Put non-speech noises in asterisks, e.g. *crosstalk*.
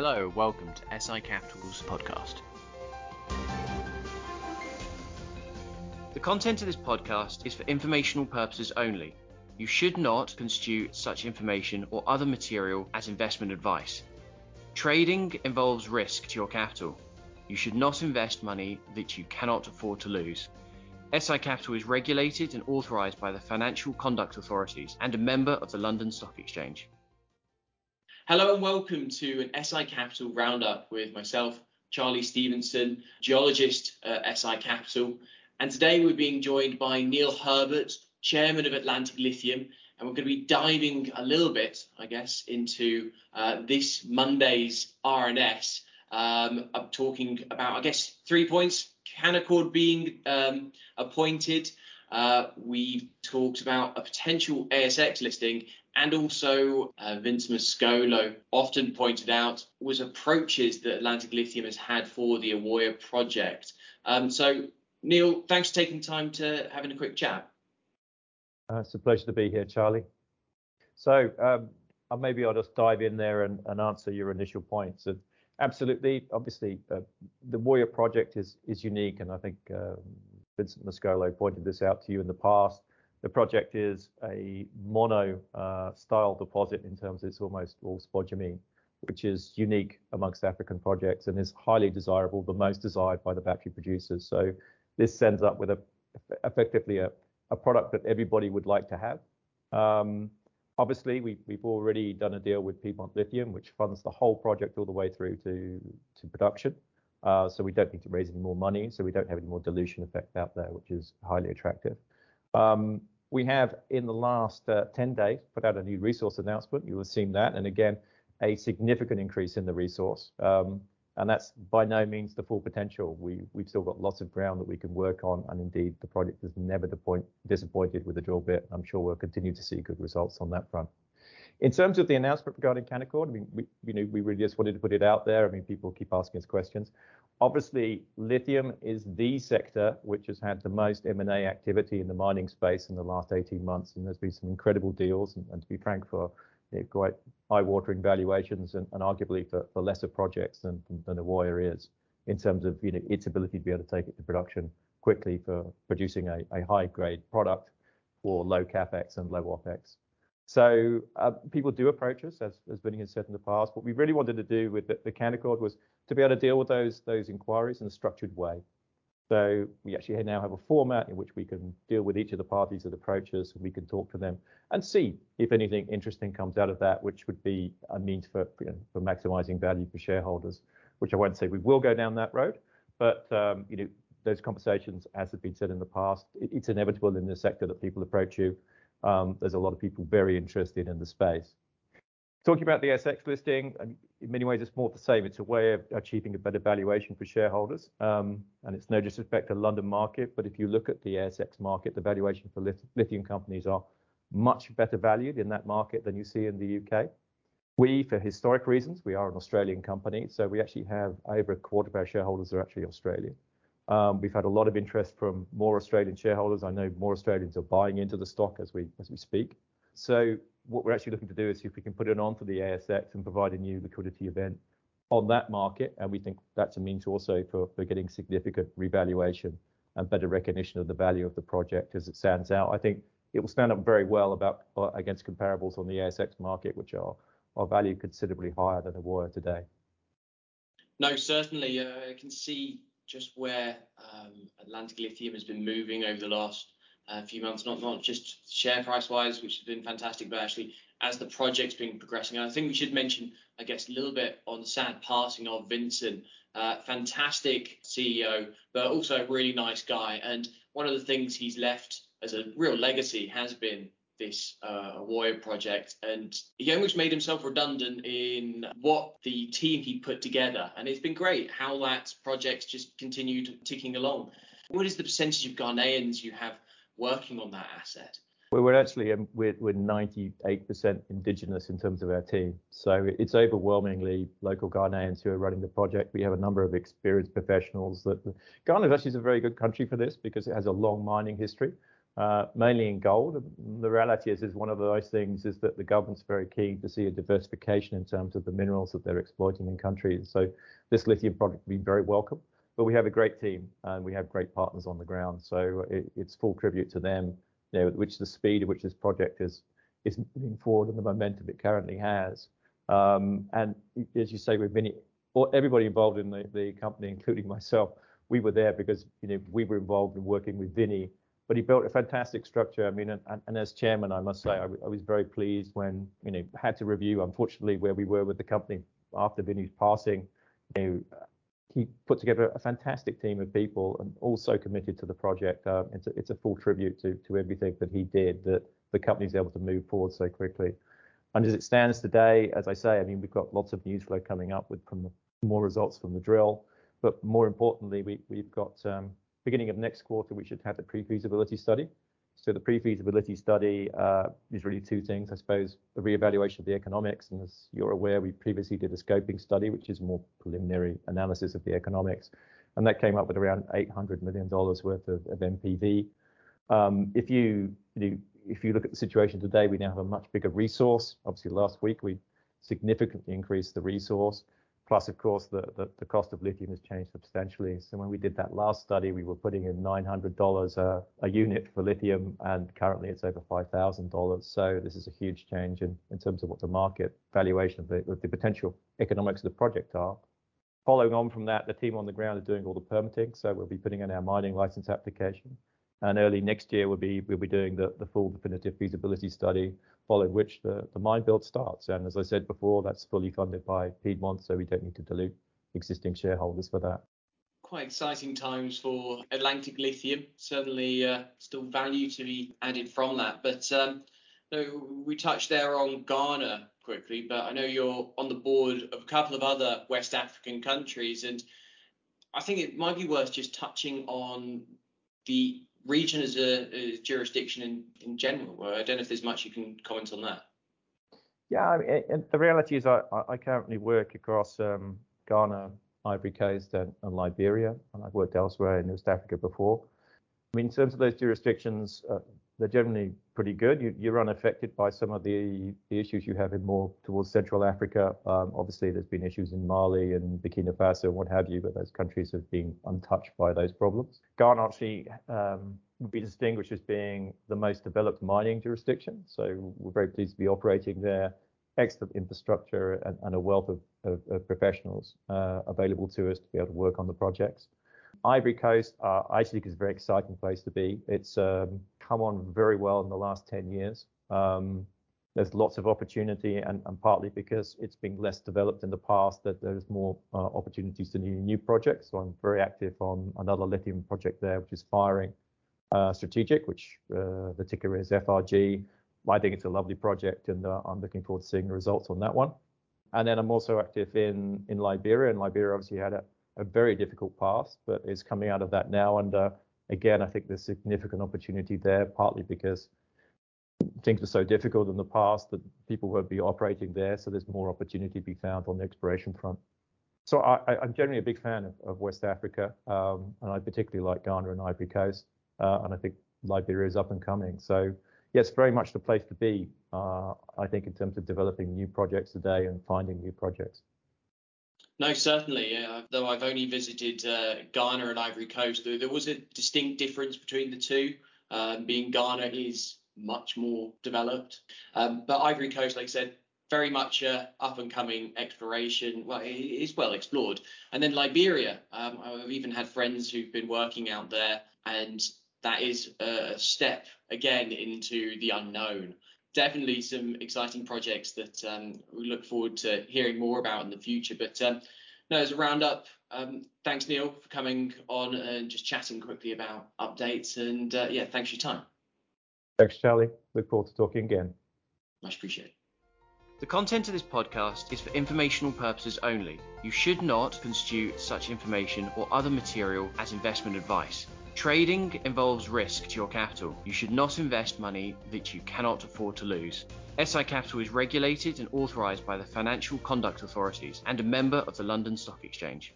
Hello, welcome to SI Capital's podcast. The content of this podcast is for informational purposes only. You should not construe such information or other material as investment advice. Trading involves risk to your capital. You should not invest money that you cannot afford to lose. SI Capital is regulated and authorised by the Financial Conduct Authorities and a member of the London Stock Exchange. Hello and welcome to an SI Capital roundup with myself, Charlie Stephenson, geologist at SI Capital. And today we're being joined by Neil Herbert, chairman of Atlantic Lithium. And we're going to be diving a little bit, I guess, into uh, this Monday's RNS. Um, I'm talking about, I guess, three points. Canaccord being um, appointed. Uh, we've talked about a potential ASX listing and also uh, Vince Mascolo often pointed out was approaches that Atlantic Lithium has had for the Ewoyaa project. Um, so Neil, thanks for taking time to having a quick chat. Uh, it's a pleasure to be here, Charlie. So um, maybe I'll just dive in there and, and answer your initial points. Absolutely, obviously, uh, the Ewoyaa project is is unique, and I think um, Vincent Mascolo pointed this out to you in the past. The project is a mono uh, style deposit in terms it's almost all spodumene, which is unique amongst African projects and is highly desirable, the most desired by the battery producers. So this ends up with a effectively a, a product that everybody would like to have. Um, obviously, we, we've already done a deal with Piedmont Lithium, which funds the whole project all the way through to, to production. Uh, so we don't need to raise any more money, so we don't have any more dilution effect out there, which is highly attractive. Um, we have, in the last uh, 10 days, put out a new resource announcement. You will have seen that, and again, a significant increase in the resource. Um, and that's by no means the full potential. We, we've still got lots of ground that we can work on, and indeed, the project has never disappointed with the drill bit. I'm sure we'll continue to see good results on that front. In terms of the announcement regarding Canaccord, I mean, we, you know, we really just wanted to put it out there. I mean, people keep asking us questions. Obviously, lithium is the sector which has had the most M&A activity in the mining space in the last 18 months, and there's been some incredible deals. And, to be frank, for quite eye-watering valuations, and, arguably for, lesser projects than than Ewoyaa is, in terms of you know its ability to be able to take it to production quickly for producing a, a high-grade product for low capex and low opex. So uh, people do approach us, as, as Vinny has said in the past. What we really wanted to do with the, the Canaccord was to be able to deal with those those inquiries in a structured way. So we actually now have a format in which we can deal with each of the parties that approach us, and we can talk to them and see if anything interesting comes out of that, which would be a means for you know, for maximizing value for shareholders. Which I won't say we will go down that road, but um, you know those conversations, as has been said in the past, it, it's inevitable in this sector that people approach you um, there's a lot of people very interested in the space. Talking about the ASX listing, in many ways, it's more the same. It's a way of achieving a better valuation for shareholders. Um, and it's no disrespect to London market, but if you look at the ASX market, the valuation for lithium companies are much better valued in that market than you see in the UK. We, for historic reasons, we are an Australian company, so we actually have over a quarter of our shareholders are actually Australian. Um, we've had a lot of interest from more Australian shareholders. I know more Australians are buying into the stock as we as we speak. So what we're actually looking to do is see if we can put it onto the ASX and provide a new liquidity event on that market. And we think that's a means also for, getting significant revaluation and better recognition of the value of the project as it stands out. I think it will stand up very well uh, against comparables on the ASX market, which are are valued considerably higher than they were today. No, certainly. Uh, I can see just where um, Atlantic Lithium has been moving over the last uh, few months, not not just share price wise, which has been fantastic, but actually as the project's been progressing. And I think we should mention, I guess, a little bit on the sad passing of Vincent. Uh, fantastic CEO, but also a really nice guy. And one of the things he's left as a real legacy has been this uh, Ewoyaa project, and he almost made himself redundant in what the team he put together. And it's been great how that project's just continued ticking along. What is the percentage of Ghanaians you have working on that asset? Well, we're actually um, we're, we're 98% indigenous in terms of our team, so it's overwhelmingly local Ghanaians who are running the project. We have a number of experienced professionals. That Ghana is actually a very good country for this because it has a long mining history. Uh, mainly in gold. The reality is, one of those things is that the government's very keen to see a diversification in terms of the minerals that they're exploiting in countries. So this lithium project will be very welcome. But we have a great team and we have great partners on the ground. So it, it's full tribute to them, you know, which the speed at which this project is is moving forward and the momentum it currently has. Um, and as you say, everybody involved in the, company, including *laughs* myself, we were there because you know we were involved in working with Vinny but he built a fantastic structure. I mean, and, and as chairman, I must say, I, was very pleased when you know had to review, unfortunately, where we were with the company after Vinny's passing. You know, he put together a fantastic team of people and also committed to the project. Uh, it's, a, it's a full tribute to to everything that he did that the company's able to move forward so quickly. And as it stands today, as I say, I mean, we've got lots of news flow coming up with from more results from the drill, but more importantly, we, we've got um, beginning of next quarter, we should have the pre-feasibility study. So the pre-feasibility study uh, is really two things, I suppose, a reevaluation of the economics. And as you're aware, we previously did a scoping study, which is more preliminary analysis of the economics. And that came up with around $800 million worth of, of NPV. Um, if you, you if you look at the situation today, we now have a much bigger resource. Obviously, last week we significantly increased the resource. Plus, of course, the, cost of lithium has changed substantially. So when we did that last study, we were putting in $900 a, unit for lithium, and currently it's over $5,000. So this is a huge change in, terms of what the market valuation of the, potential economics of the project are. Following on from that, the team on the ground is doing all the permitting. So we'll be putting in our mining license application. And early next year, we'll be doing the full definitive feasibility study, following which the, mine build starts. And as I said before, that's fully funded by Piedmont, so we don't need to dilute existing shareholders for that. Quite exciting times for Atlantic Lithium. Certainly, uh, still value to be added from that. But um, we touched there on Ghana quickly, but I know you're on the board of a couple of other West African countries, and I think it might be worth just touching on the region as a, a jurisdiction in, in general? I don't know if there's much you can comment on that. Yeah, I mean, the reality is I, I currently work across um, Ghana, Ivory Coast, and, and, Liberia, and I've worked elsewhere in West Africa before. I mean, in terms of those jurisdictions, uh, they're generally pretty good. You, you're unaffected by some of the, the issues you have in more towards Central Africa. Um, obviously, there's been issues in Mali and Burkina Faso and what have you, but those countries have been untouched by those problems. Ghana actually um, would be distinguished as being the most developed mining jurisdiction. So we're very pleased to be operating there. Excellent infrastructure and, and a wealth of, of, of professionals uh, available to us to be able to work on the projects. Ivory Coast, uh, I think, is a very exciting place to be. It's um, come on very well in the last 10 years. Um, there's lots of opportunity, and, and, partly because it's been less developed in the past, that there's more uh, opportunities to new new projects. So I'm very active on another lithium project there, which is Firering uh, strategic, which uh, the ticker is FRG. I think it's a lovely project, and uh, I'm looking forward to seeing the results on that one. And then I'm also active in in Liberia, and Liberia obviously had a a very difficult past, but is coming out of that now. And uh, again, I think there's significant opportunity there, partly because things were so difficult in the past that people won't be operating there. So there's more opportunity to be found on the exploration front. So I, am generally a big fan of, of West Africa, um, and I particularly like Ghana and Ivory Coast, uh, and I think Liberia is up and coming. So yes, very much the place to be, uh, I think, in terms of developing new projects today and finding new projects. No, certainly. Yeah. Though I've only visited uh, Ghana and Ivory Coast, there, there, was a distinct difference between the two. Um, being Ghana is much more developed, um, but Ivory Coast, like I said, very much uh, up and coming exploration. Well, it is well explored. And then Liberia, um, I've even had friends who've been working out there, and that is a step again into the unknown definitely some exciting projects that um, we look forward to hearing more about in the future. But um, no, as a roundup, um, thanks Neil for coming on and just chatting quickly about updates. And uh, yeah, thanks for your time. Thanks, Charlie. Look forward to talking again. Much appreciated. The content of this podcast is for informational purposes only. You should not construe such information or other material as investment advice. Trading involves risk to your capital. You should not invest money that you cannot afford to lose. SI Capital is regulated and authorised by the Financial Conduct Authorities and a member of the London Stock Exchange.